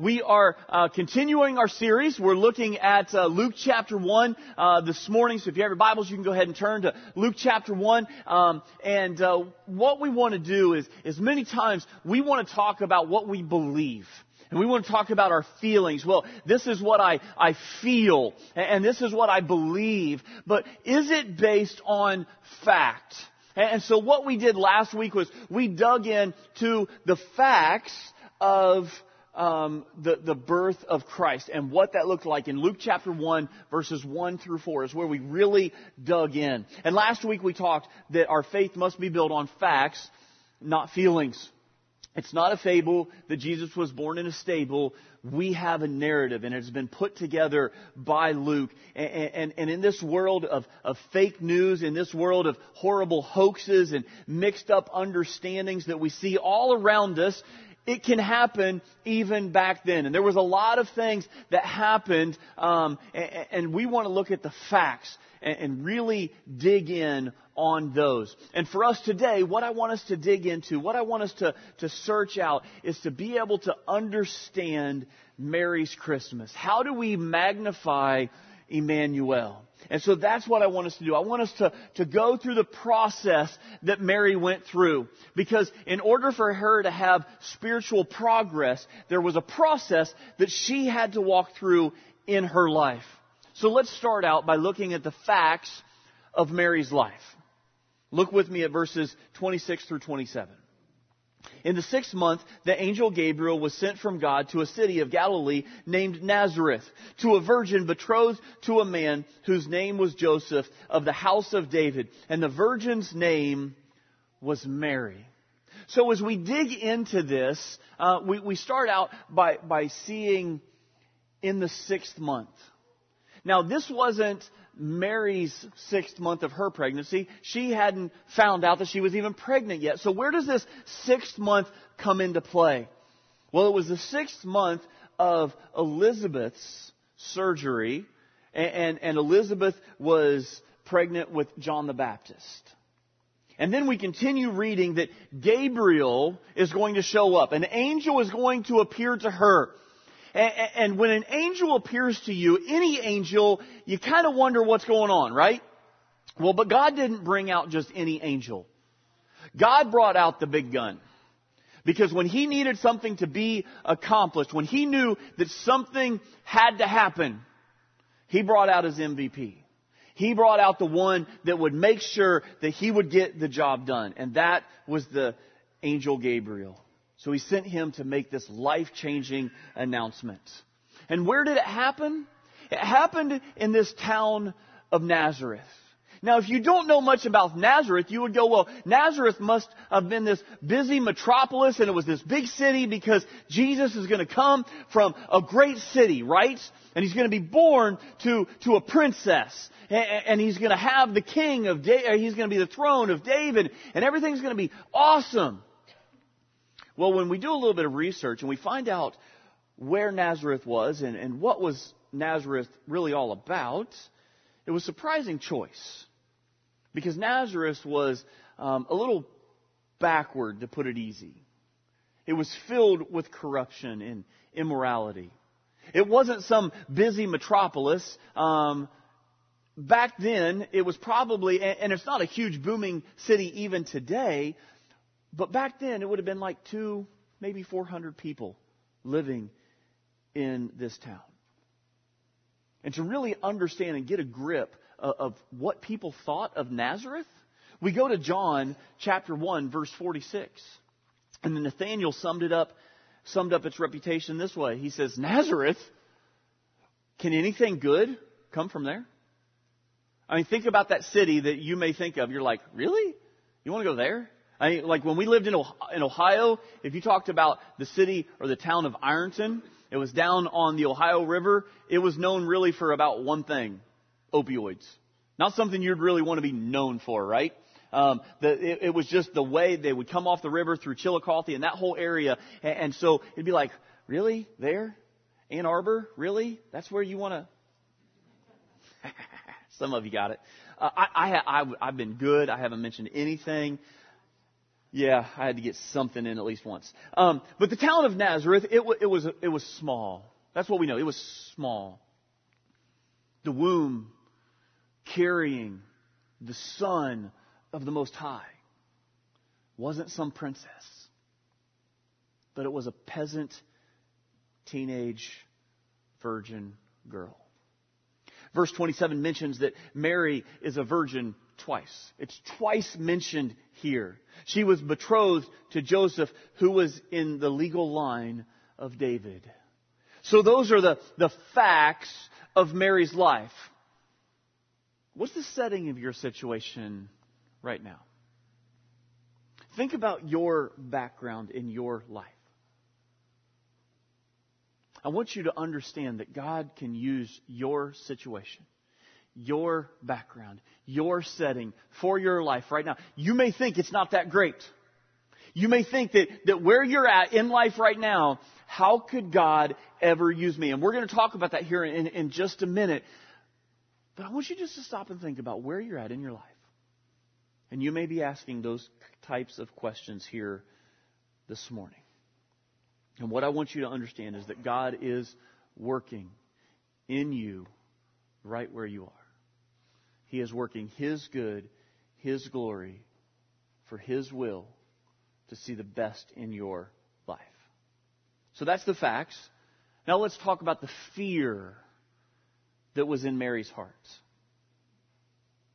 we are uh, continuing our series. We're looking at uh, Luke chapter 1 uh, this morning. So if you have your Bibles, you can go ahead and turn to Luke chapter 1. Um, and uh, what we want to do is, is many times we want to talk about what we believe. And we want to talk about our feelings. Well, this is what I, I feel, and this is what I believe. But is it based on fact? And so what we did last week was we dug in to the facts of um, the, the birth of Christ and what that looked like in Luke chapter 1, verses 1 through 4 is where we really dug in. And last week we talked that our faith must be built on facts, not feelings. It's not a fable that Jesus was born in a stable. We have a narrative and it's been put together by Luke. And, and, and, in this world of, of fake news, in this world of horrible hoaxes and mixed up understandings that we see all around us, it can happen even back then. And there was a lot of things that happened, um, and, and, we want to look at the facts and, and really dig in on those. And for us today, what I want us to dig into, what I want us to, to search out, is to be able to understand Mary's Christmas. How do we magnify Emmanuel? And so that's what I want us to do. I want us to, to go through the process that Mary went through. Because in order for her to have spiritual progress, there was a process that she had to walk through in her life. So let's start out by looking at the facts of Mary's life. Look with me at verses 26 through 27. In the sixth month, the angel Gabriel was sent from God to a city of Galilee named Nazareth, to a virgin betrothed to a man whose name was Joseph of the house of David. And the virgin's name was Mary. So as we dig into this, uh, we, we start out by, by seeing in the sixth month. Now, this wasn't Mary's sixth month of her pregnancy. She hadn't found out that she was even pregnant yet. So where does this sixth month come into play? Well, it was the sixth month of Elizabeth's surgery, and, and, Elizabeth was pregnant with John the Baptist. And then we continue reading that Gabriel is going to show up. An angel is going to appear to her. And when an angel appears to you, any angel, you kind of wonder what's going on, right? Well, but God didn't bring out just any angel. God brought out the big gun. Because when He needed something to be accomplished, when He knew that something had to happen, He brought out His MVP. He brought out the one that would make sure that He would get the job done. And that was the angel Gabriel. So he sent him to make this life changing announcement. And where did it happen? It happened in this town of Nazareth. Now, if you don't know much about Nazareth, you would go, well, Nazareth must have been this busy metropolis and it was this big city because Jesus is going to come from a great city, right? And he's going to be born to, to a princess. And, he's going to have the king of, David, he's going to be the throne of David and everything's going to be awesome. Well, when we do a little bit of research and we find out where Nazareth was and, and what was Nazareth really all about, it was a surprising choice. Because Nazareth was um, a little backward, to put it easy. It was filled with corruption and immorality. It wasn't some busy metropolis. Um, back then, it was probably, and it's not a huge booming city even today, but back then, it would have been like two, maybe 400 people living in this town. And to really understand and get a grip of, what people thought of Nazareth, we go to John chapter 1, verse 46. And then Nathaniel summed it up, summed up its reputation this way. He says, Nazareth? Can anything good come from there? I mean, think about that city that you may think of. You're like, really? You want to go there? I mean, like when we lived in, Ohio, if you talked about the city or the town of Ironton, it was down on the Ohio River. It was known really for about one thing, opioids. Not something you'd really want to be known for, right? Um, the, it, it, was just the way they would come off the river through Chillicothe and that whole area. And, and so it'd be like, really? There? Ann Arbor? Really? That's where you want to? Some of you got it. Uh, I, I, I, I've been good. I haven't mentioned anything Yeah, I had to get something in at least once. Um, but the town of Nazareth, it, it was it was small. That's what we know. It was small. The womb carrying the Son of the Most High wasn't some princess, but it was a peasant, teenage, virgin girl. Verse 27 mentions that Mary is a virgin twice. It's twice mentioned here. She was betrothed to Joseph, who was in the legal line of David. So those are the, the facts of Mary's life. What's the setting of your situation right now? Think about your background in your life. I want you to understand that God can use your situation, your background, your setting for your life right now. You may think it's not that great. You may think that, that where you're at in life right now, how could God ever use me? And we're going to talk about that here in, in just a minute. But I want you just to stop and think about where you're at in your life. And you may be asking those types of questions here this morning. And what I want you to understand is that God is working in you right where you are. He is working His good, His glory, for His will to see the best in your life. So that's the facts. Now let's talk about the fear that was in Mary's heart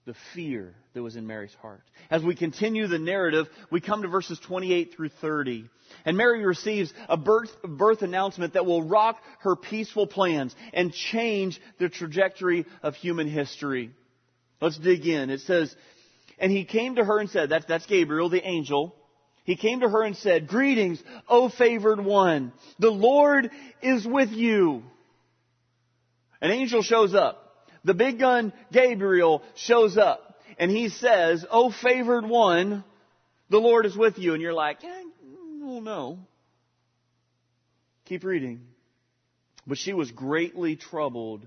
the fear that was in Mary's heart. As we continue the narrative, we come to verses 28 through 30. And Mary receives a birth, birth announcement that will rock her peaceful plans and change the trajectory of human history. Let's dig in. It says, And he came to her and said, that's, that's Gabriel, the angel. He came to her and said, Greetings, O favored one. The Lord is with you. An angel shows up the big gun Gabriel shows up and he says, O favored one, the Lord is with you. And you're like, eh, well, no. Keep reading. But she was greatly troubled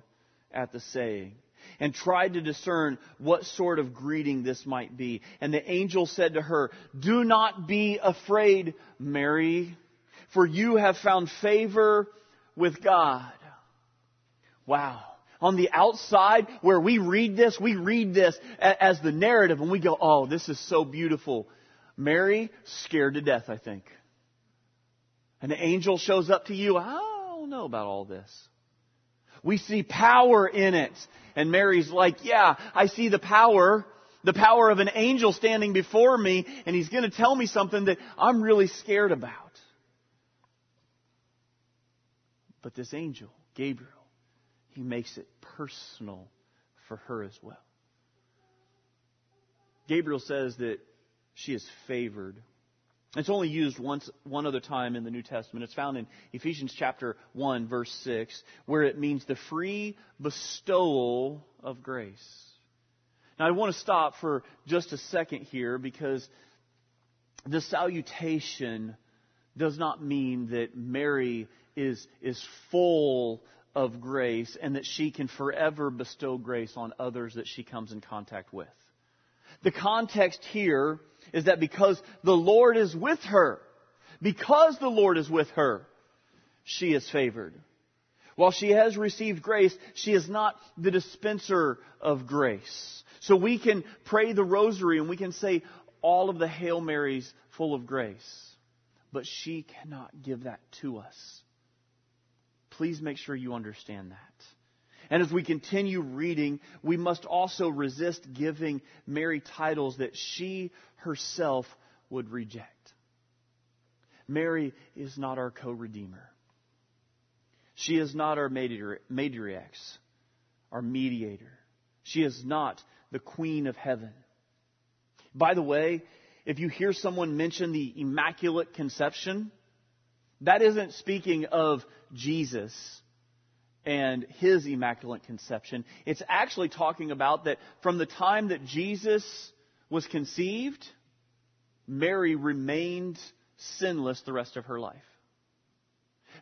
at the saying and tried to discern what sort of greeting this might be. And the angel said to her, Do not be afraid, Mary, for you have found favor with God. Wow on the outside where we read this, we read this as the narrative and we go, oh, this is so beautiful. Mary, scared to death, I think. An angel shows up to you. I don't know about all this. We see power in it. And Mary's like, yeah, I see the power, the power of an angel standing before me, and he's going to tell me something that I'm really scared about. But this angel, Gabriel, he makes it personal for her as well. Gabriel says that she is favored. It's only used once, one other time in the New Testament. It's found in Ephesians chapter 1 verse 6, where it means the free bestowal of grace. Now I want to stop for just a second here because the salutation does not mean that Mary is, is full of grace and that she can forever bestow grace on others that she comes in contact with. The context here is that because the Lord is with her, because the Lord is with her, she is favored. While she has received grace, she is not the dispenser of grace. So we can pray the rosary and we can say all of the Hail Marys full of grace. But she cannot give that to us. Please make sure you understand that. And as we continue reading, we must also resist giving Mary titles that she herself would reject. Mary is not our co-redeemer. She is not our matriarch, our mediator. She is not the queen of heaven. By the way, if you hear someone mention the Immaculate Conception, that isn't speaking of Jesus and his immaculate conception. It's actually talking about that from the time that Jesus was conceived, Mary remained sinless the rest of her life.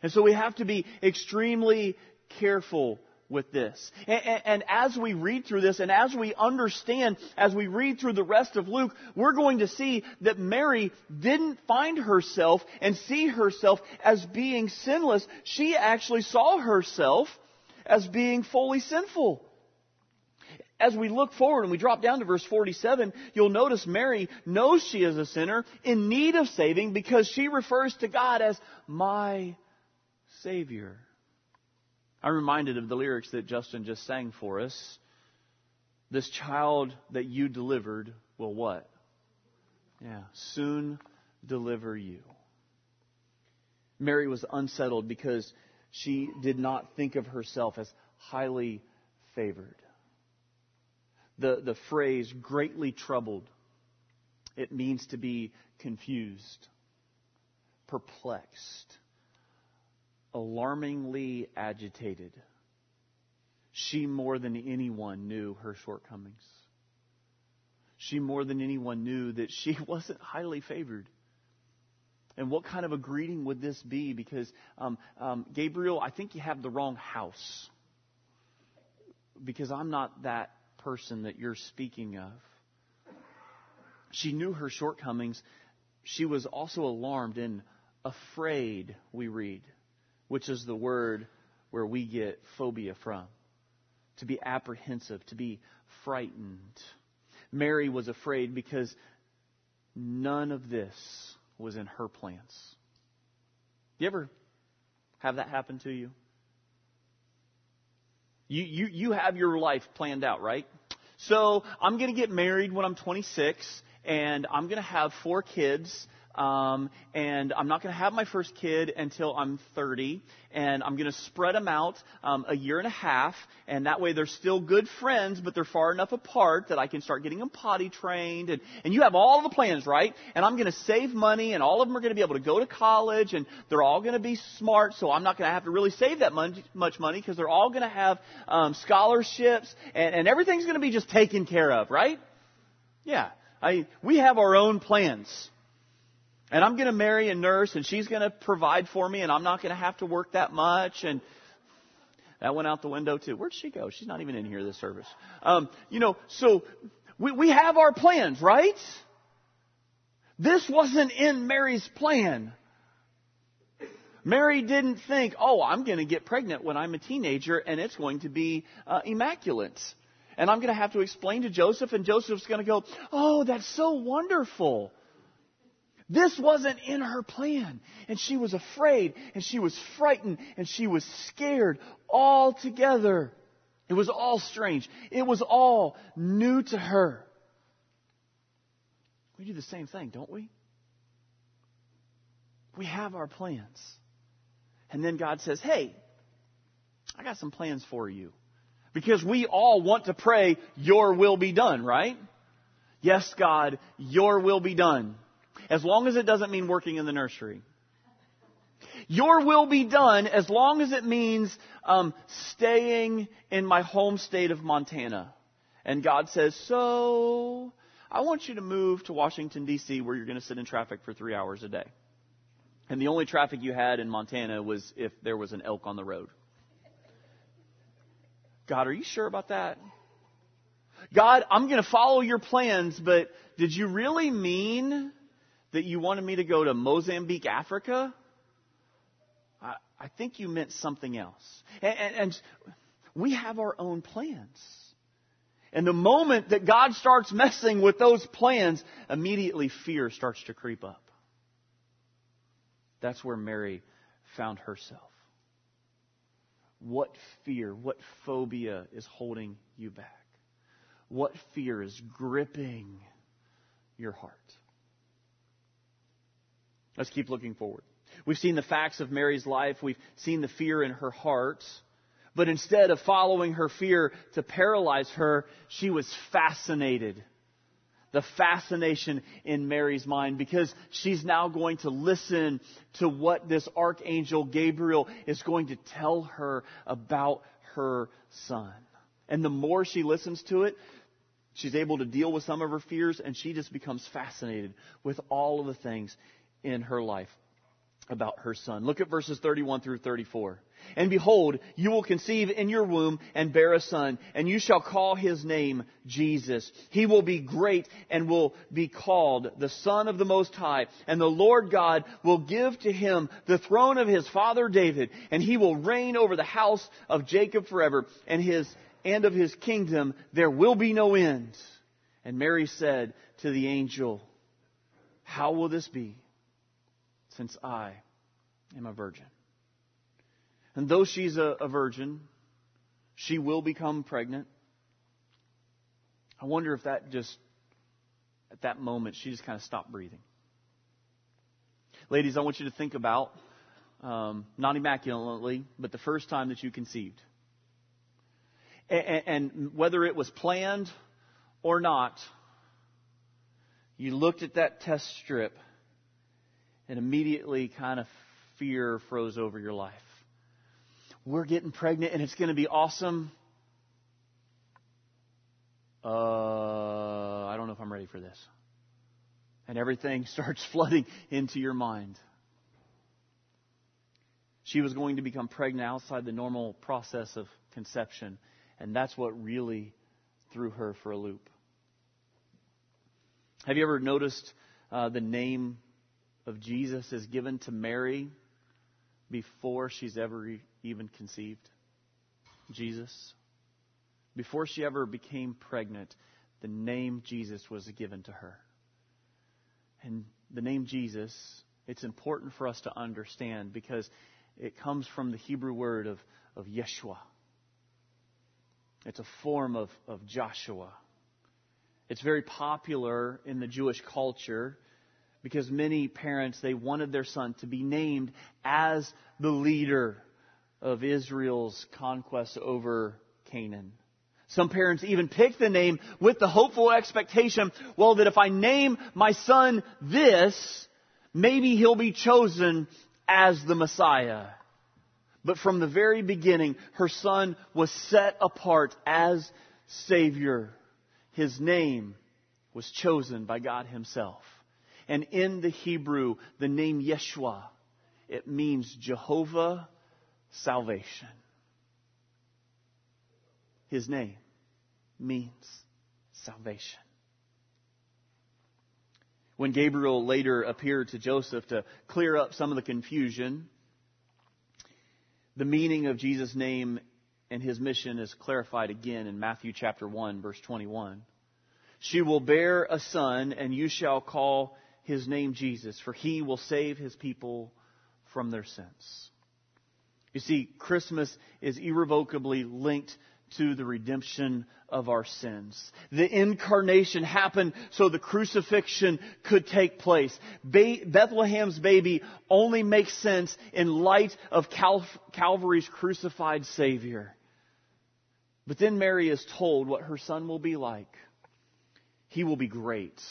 And so we have to be extremely careful with this. And, and, and, as we read through this and as we understand, as we read through the rest of Luke, we're going to see that Mary didn't find herself and see herself as being sinless. She actually saw herself as being fully sinful. As we look forward and we drop down to verse 47, you'll notice Mary knows she is a sinner in need of saving because she refers to God as my Savior. I'm reminded of the lyrics that Justin just sang for us. This child that you delivered will what? Yeah, soon deliver you. Mary was unsettled because she did not think of herself as highly favored. The, the phrase greatly troubled, it means to be confused, perplexed, alarmingly agitated. She more than anyone knew her shortcomings. She more than anyone knew that she wasn't highly favored. And what kind of a greeting would this be? Because, um, um, Gabriel, I think you have the wrong house. Because I'm not that person that you're speaking of. She knew her shortcomings. She was also alarmed and afraid, we read which is the word where we get phobia from. To be apprehensive, to be frightened. Mary was afraid because none of this was in her plans. You ever have that happen to you? You, you, you have your life planned out, right? So I'm going to get married when I'm 26, and I'm going to have four kids, um, and I'm not going to have my first kid until I'm 30, and I'm going to spread them out um, a year and a half, and that way they're still good friends, but they're far enough apart that I can start getting them potty trained, and, and you have all the plans, right? And I'm going to save money, and all of them are going to be able to go to college, and they're all going to be smart, so I'm not going to have to really save that much, much money because they're all going to have um, scholarships, and, and everything's going to be just taken care of, right? Yeah. I, we have our own plans. And I'm going to marry a nurse and she's going to provide for me and I'm not going to have to work that much. And that went out the window too. Where'd she go? She's not even in here this service. Um, you know, so we, we have our plans, right? This wasn't in Mary's plan. Mary didn't think, oh, I'm going to get pregnant when I'm a teenager and it's going to be uh, immaculate. And I'm going to have to explain to Joseph and Joseph's going to go, oh, that's so wonderful. This wasn't in her plan. And she was afraid, and she was frightened, and she was scared all together. It was all strange. It was all new to her. We do the same thing, don't we? We have our plans. And then God says, Hey, I got some plans for you. Because we all want to pray, Your will be done, right? Yes, God, Your will be done as long as it doesn't mean working in the nursery. Your will be done as long as it means um, staying in my home state of Montana. And God says, So, I want you to move to Washington, D.C., where you're going to sit in traffic for three hours a day. And the only traffic you had in Montana was if there was an elk on the road. God, are you sure about that? God, I'm going to follow your plans, but did you really mean that you wanted me to go to Mozambique, Africa? I, I think you meant something else. And, and, and we have our own plans. And the moment that God starts messing with those plans, immediately fear starts to creep up. That's where Mary found herself. What fear, what phobia is holding you back? What fear is gripping your heart? Let's keep looking forward. We've seen the facts of Mary's life. We've seen the fear in her heart. But instead of following her fear to paralyze her, she was fascinated. The fascination in Mary's mind because she's now going to listen to what this archangel Gabriel is going to tell her about her son. And the more she listens to it, she's able to deal with some of her fears and she just becomes fascinated with all of the things in her life. about her son. Look at verses 31 through 34. And behold, you will conceive in your womb and bear a son, and you shall call his name Jesus. He will be great and will be called the Son of the Most High. And the Lord God will give to him the throne of his father David, and he will reign over the house of Jacob forever, and his, and of his kingdom there will be no end. And Mary said to the angel, How will this be, since I am a virgin? And though she's a, a virgin, she will become pregnant. I wonder if that just, at that moment, she just kind of stopped breathing. Ladies, I want you to think about, um, not immaculately, but the first time that you conceived. And, and whether it was planned or not, you looked at that test strip and immediately kind of fear froze over your life we're getting pregnant and it's going to be awesome. Uh, I don't know if I'm ready for this. And everything starts flooding into your mind. She was going to become pregnant outside the normal process of conception, and that's what really threw her for a loop. Have you ever noticed uh, the name of Jesus is given to Mary before she's ever even conceived? Jesus. Before she ever became pregnant, the name Jesus was given to her. And the name Jesus, it's important for us to understand because it comes from the Hebrew word of, of Yeshua. It's a form of, of Joshua. It's very popular in the Jewish culture because many parents, they wanted their son to be named as the leader of Israel's conquest over Canaan. Some parents even pick the name with the hopeful expectation, well, that if I name my son this, maybe he'll be chosen as the Messiah. But from the very beginning, her son was set apart as Savior. His name was chosen by God Himself. And in the Hebrew, the name Yeshua, it means Jehovah salvation. His name means salvation. When Gabriel later appeared to Joseph to clear up some of the confusion, the meaning of Jesus' name and his mission is clarified again in Matthew chapter 1 verse 21. She will bear a son and you shall call his name Jesus, for he will save his people from their sins. You see, Christmas is irrevocably linked to the redemption of our sins. The incarnation happened so the crucifixion could take place. Bethlehem's baby only makes sense in light of Cal- Calvary's crucified Savior. But then Mary is told what her son will be like. He will be great.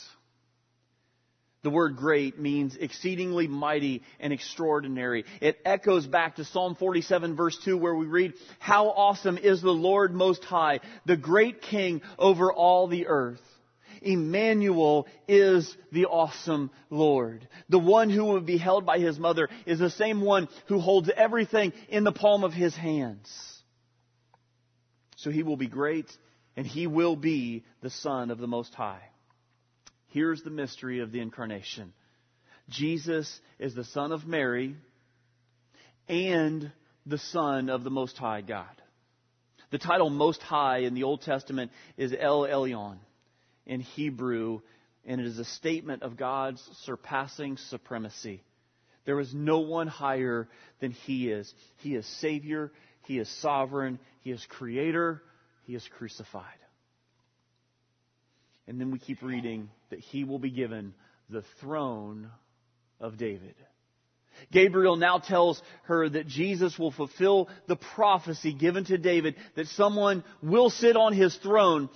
The word great means exceedingly mighty and extraordinary. It echoes back to Psalm 47 verse 2 where we read, How awesome is the Lord most high, the great king over all the earth. Emmanuel is the awesome Lord. The one who will be held by his mother is the same one who holds everything in the palm of his hands. So he will be great and he will be the son of the most high. Here's the mystery of the incarnation Jesus is the Son of Mary and the Son of the Most High God. The title Most High in the Old Testament is El Elyon in Hebrew, and it is a statement of God's surpassing supremacy. There is no one higher than He is. He is Savior, He is sovereign, He is Creator, He is crucified. And then we keep reading that he will be given the throne of David. Gabriel now tells her that Jesus will fulfill the prophecy given to David that someone will sit on his throne,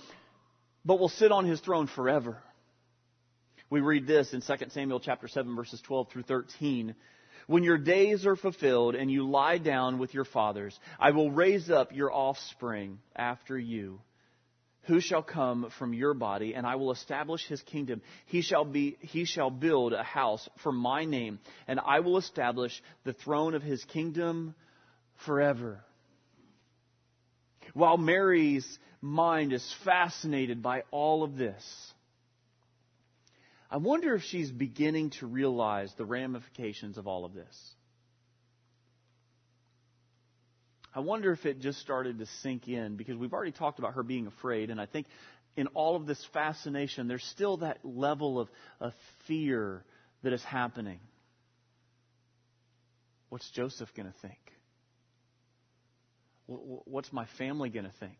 but will sit on his throne forever. We read this in 2 Samuel chapter 7 verses 12 through 13. When your days are fulfilled and you lie down with your fathers, I will raise up your offspring after you who shall come from your body, and I will establish his kingdom. He shall be, he shall build a house for my name, and I will establish the throne of his kingdom forever. While Mary's mind is fascinated by all of this, I wonder if she's beginning to realize the ramifications of all of this. I wonder if it just started to sink in because we've already talked about her being afraid, and I think in all of this fascination, there's still that level of, of fear that is happening. What's Joseph going to think? What's my family going to think?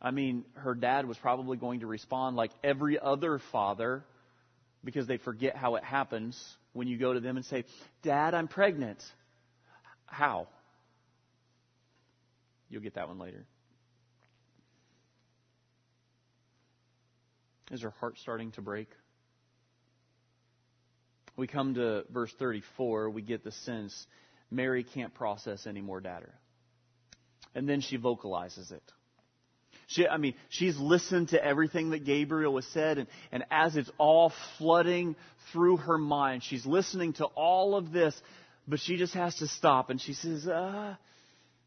I mean, her dad was probably going to respond like every other father because they forget how it happens when you go to them and say, Dad, I'm pregnant. How? You'll get that one later. Is her heart starting to break? We come to verse 34, we get the sense Mary can't process any more data. And then she vocalizes it. She, I mean, she's listened to everything that Gabriel has said, and, and as it's all flooding through her mind, she's listening to all of this, but she just has to stop and she says, uh,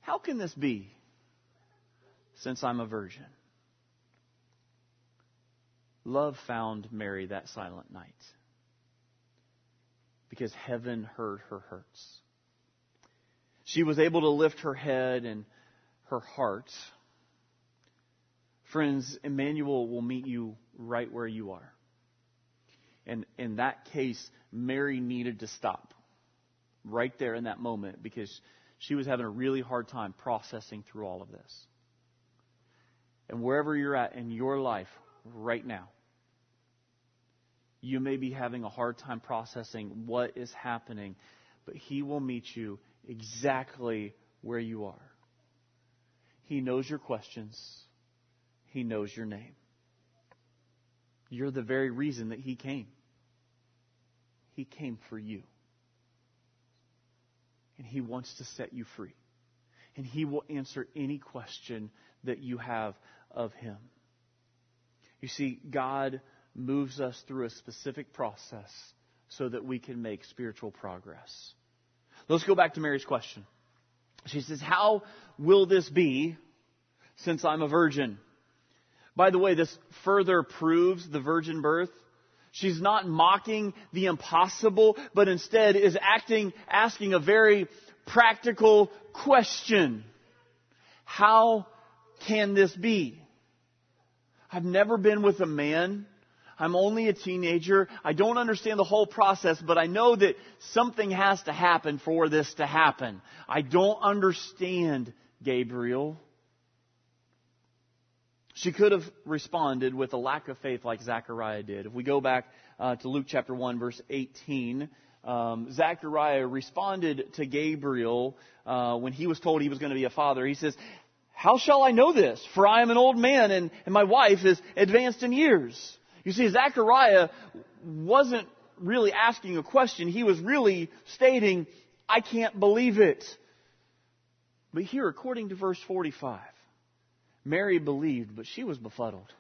How can this be? since I'm a virgin. Love found Mary that silent night because heaven heard her hurts. She was able to lift her head and her heart. Friends, Emmanuel will meet you right where you are. And in that case, Mary needed to stop right there in that moment because she was having a really hard time processing through all of this. And wherever you're at in your life right now, you may be having a hard time processing what is happening, but He will meet you exactly where you are. He knows your questions, He knows your name. You're the very reason that He came. He came for you. And He wants to set you free. And He will answer any question that you have of Him. You see, God moves us through a specific process so that we can make spiritual progress. Let's go back to Mary's question. She says, How will this be since I'm a virgin? By the way, this further proves the virgin birth. She's not mocking the impossible, but instead is acting, asking a very practical question. How can this be? I've never been with a man. I'm only a teenager. I don't understand the whole process, but I know that something has to happen for this to happen. I don't understand, Gabriel. She could have responded with a lack of faith like Zechariah did. If we go back uh, to Luke chapter 1, verse 18, um, Zechariah responded to Gabriel uh, when he was told he was going to be a father. He says, how shall I know this? For I am an old man and, and my wife is advanced in years. You see, Zechariah wasn't really asking a question. He was really stating, I can't believe it. But here, according to verse 45, Mary believed, but she was befuddled.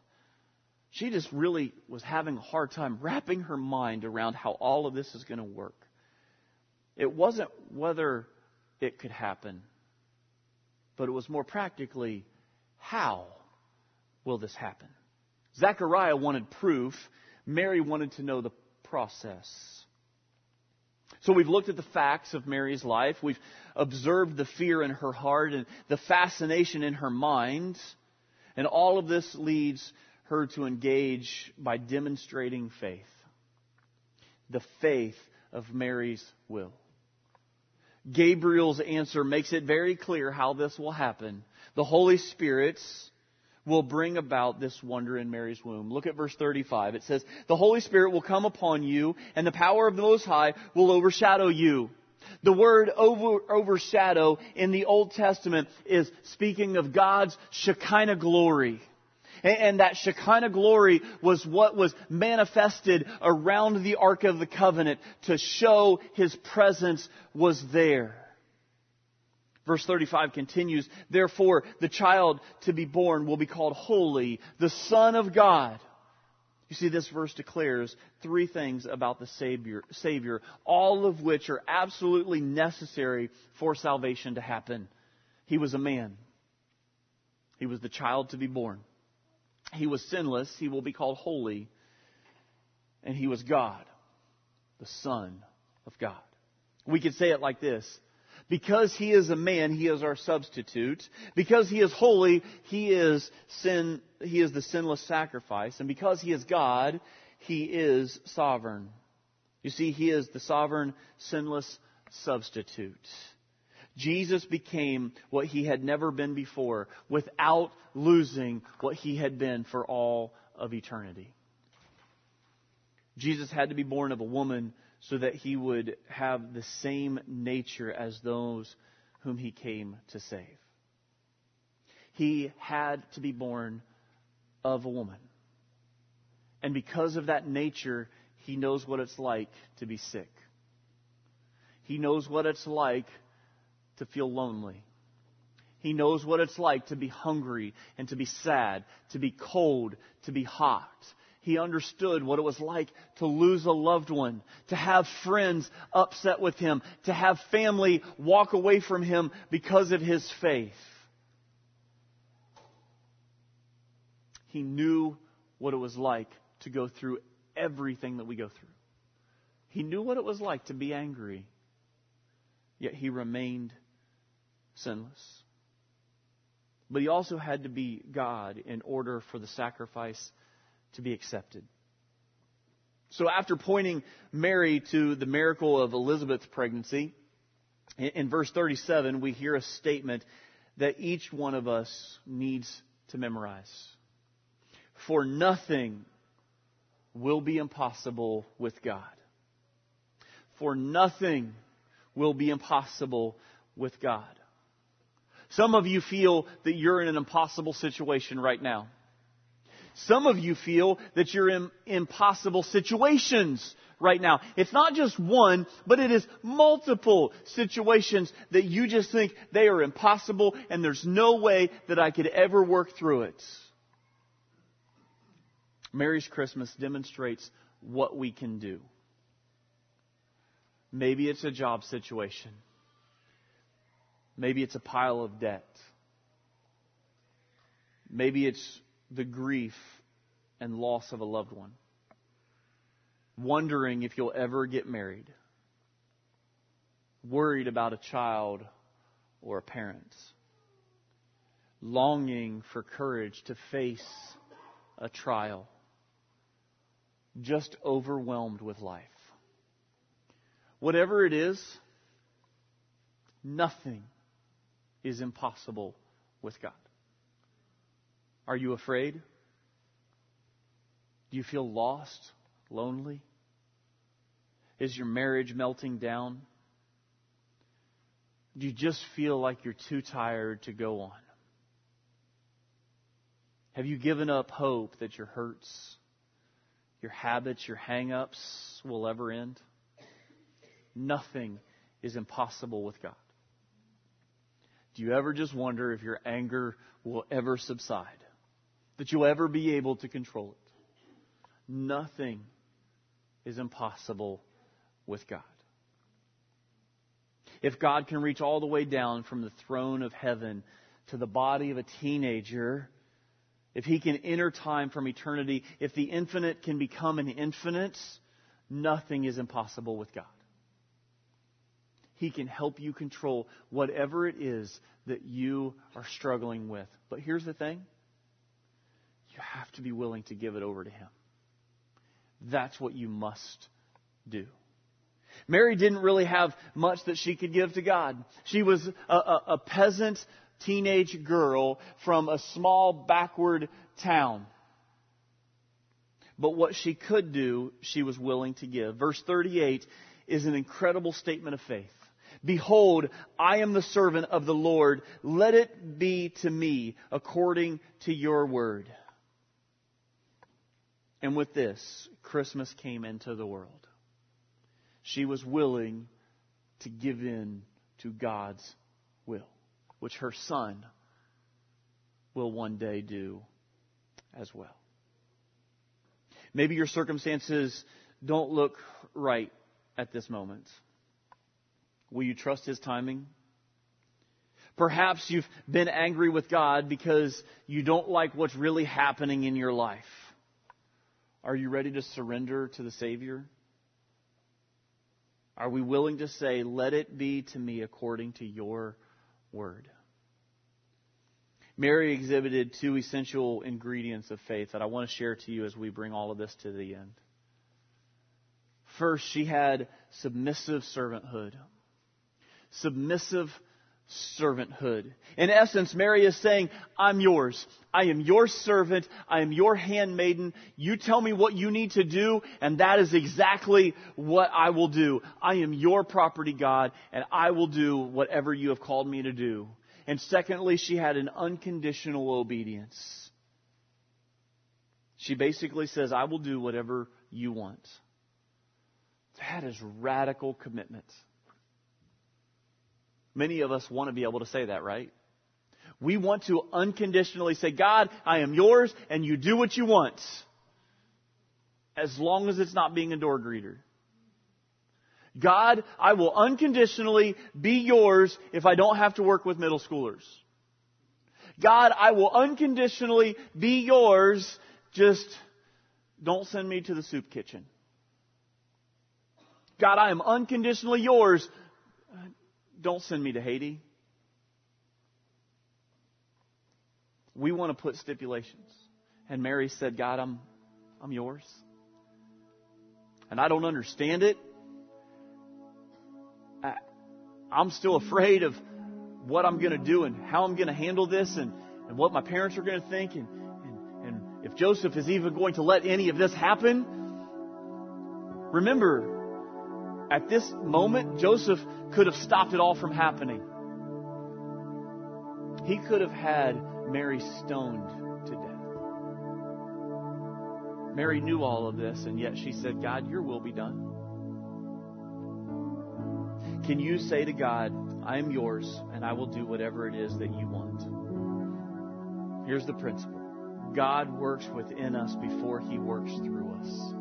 She just really was having a hard time wrapping her mind around how all of this is going to work. It wasn't whether it could happen but it was more practically, how will this happen? Zechariah wanted proof. Mary wanted to know the process. So we've looked at the facts of Mary's life. We've observed the fear in her heart and the fascination in her mind. And all of this leads her to engage by demonstrating faith. The faith of Mary's will. Gabriel's answer makes it very clear how this will happen. The Holy Spirit will bring about this wonder in Mary's womb. Look at verse 35. It says, The Holy Spirit will come upon you, and the power of the Most High will overshadow you. The word over, overshadow in the Old Testament is speaking of God's Shekinah glory. And that Shekinah glory was what was manifested around the Ark of the Covenant to show His presence was there. Verse 35 continues, Therefore, the child to be born will be called holy, the Son of God. You see, this verse declares three things about the Savior, Savior, all of which are absolutely necessary for salvation to happen. He was a man. He was the child to be born. He was sinless. He will be called holy. And he was God, the Son of God. We could say it like this. Because he is a man, he is our substitute. Because he is holy, he is sin, he is the sinless sacrifice. And because he is God, he is sovereign. You see, he is the sovereign, sinless substitute. Jesus became what he had never been before without losing what he had been for all of eternity. Jesus had to be born of a woman so that he would have the same nature as those whom he came to save. He had to be born of a woman. And because of that nature, he knows what it's like to be sick. He knows what it's like to feel lonely. He knows what it's like to be hungry and to be sad, to be cold, to be hot. He understood what it was like to lose a loved one, to have friends upset with him, to have family walk away from him because of his faith. He knew what it was like to go through everything that we go through. He knew what it was like to be angry, yet he remained sinless. But he also had to be God in order for the sacrifice to be accepted. So after pointing Mary to the miracle of Elizabeth's pregnancy, in verse 37, we hear a statement that each one of us needs to memorize. For nothing will be impossible with God. For nothing will be impossible with God. Some of you feel that you're in an impossible situation right now. Some of you feel that you're in impossible situations right now. It's not just one, but it is multiple situations that you just think they are impossible and there's no way that I could ever work through it. Mary's Christmas demonstrates what we can do. Maybe it's a job situation. Maybe it's a pile of debt. Maybe it's the grief and loss of a loved one. Wondering if you'll ever get married. Worried about a child or a parent. Longing for courage to face a trial. Just overwhelmed with life. Whatever it is, nothing is impossible with God. Are you afraid? Do you feel lost, lonely? Is your marriage melting down? Do you just feel like you're too tired to go on? Have you given up hope that your hurts, your habits, your hang ups will ever end? Nothing is impossible with God. Do you ever just wonder if your anger will ever subside? That you'll ever be able to control it? Nothing is impossible with God. If God can reach all the way down from the throne of heaven to the body of a teenager, if he can enter time from eternity, if the infinite can become an infinite, nothing is impossible with God. He can help you control whatever it is that you are struggling with. But here's the thing you have to be willing to give it over to Him. That's what you must do. Mary didn't really have much that she could give to God. She was a, a, a peasant teenage girl from a small backward town. But what she could do, she was willing to give. Verse 38 is an incredible statement of faith. Behold, I am the servant of the Lord. Let it be to me according to your word. And with this, Christmas came into the world. She was willing to give in to God's will. which her son will one day do as well. Maybe your circumstances don't look right at this moment. Will you trust His timing? Perhaps you've been angry with God because you don't like what's really happening in your life. Are you ready to surrender to the Savior? Are we willing to say, Let it be to me according to your word? Mary exhibited two essential ingredients of faith that I want to share to you as we bring all of this to the end. First, she had submissive servanthood. Submissive servanthood. In essence, Mary is saying, I'm yours. I am your servant. I am your handmaiden. You tell me what you need to do, and that is exactly what I will do. I am your property, God, and I will do whatever you have called me to do. And secondly, she had an unconditional obedience. She basically says, I will do whatever you want. That is radical commitment. Many of us want to be able to say that, right? We want to unconditionally say, God, I am yours, and you do what you want. As long as it's not being a door greeter. God, I will unconditionally be yours if I don't have to work with middle schoolers. God, I will unconditionally be yours, just don't send me to the soup kitchen. God, I am unconditionally yours. Don't send me to Haiti. We want to put stipulations. And Mary said, God, I'm, I'm yours. And I don't understand it. I, I'm still afraid of what I'm going to do and how I'm going to handle this and, and what my parents are going to think and, and, and if Joseph is even going to let any of this happen. Remember, at this moment, Joseph could have stopped it all from happening. He could have had Mary stoned to death. Mary knew all of this, and yet she said, God, your will be done. Can you say to God, I am yours, and I will do whatever it is that you want? Here's the principle God works within us before he works through us.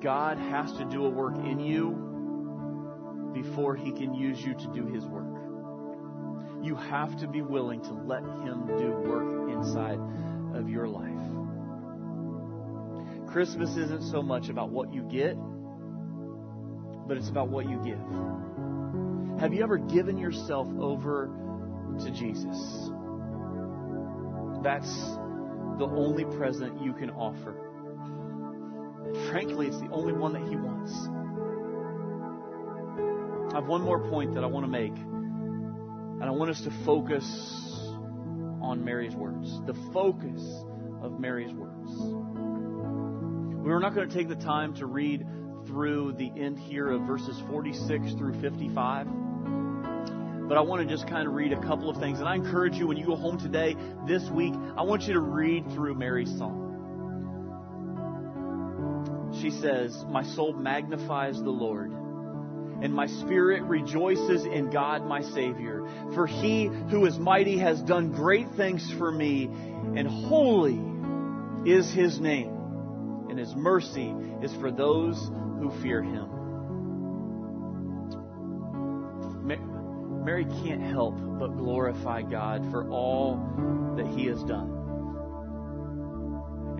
God has to do a work in you before he can use you to do his work. You have to be willing to let him do work inside of your life. Christmas isn't so much about what you get, but it's about what you give. Have you ever given yourself over to Jesus? That's the only present you can offer. Frankly, it's the only one that He wants. I have one more point that I want to make. And I want us to focus on Mary's words. The focus of Mary's words. We're not going to take the time to read through the end here of verses 46 through 55. But I want to just kind of read a couple of things. And I encourage you when you go home today, this week, I want you to read through Mary's song she says, My soul magnifies the Lord, and my spirit rejoices in God my Savior. For he who is mighty has done great things for me, and holy is his name, and his mercy is for those who fear him. Mary can't help but glorify God for all that he has done.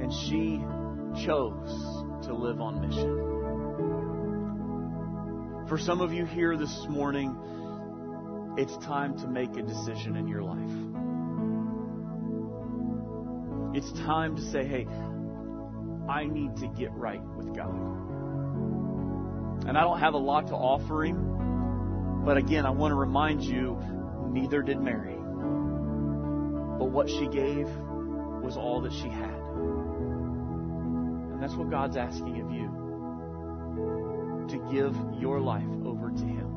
And she chose to live on mission. For some of you here this morning, it's time to make a decision in your life. It's time to say, hey, I need to get right with God. And I don't have a lot to offer him, but again, I want to remind you, neither did Mary. But what she gave was all that she had. And that's what God's asking of you to give your life over to Him.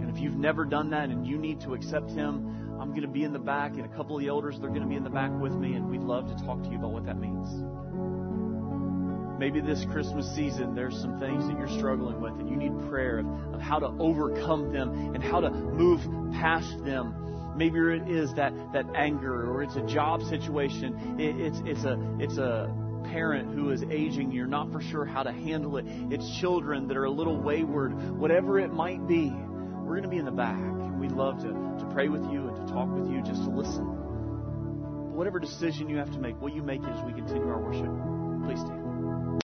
And if you've never done that and you need to accept Him, I'm going to be in the back, and a couple of the elders, they're going to be in the back with me, and we'd love to talk to you about what that means. maybe this Christmas season there's some things that you're struggling with and you need prayer of, of how to overcome them and how to move past them. Maybe it is that, that anger or it's a job situation. It, it's, it's a, it's a parent who is aging. You're not for sure how to handle it. It's children that are a little wayward. Whatever it might be, we're going to be in the back. We'd love to, to pray with you and to talk with you, just to listen. But whatever decision you have to make, will you make it as we continue our worship? Please stand.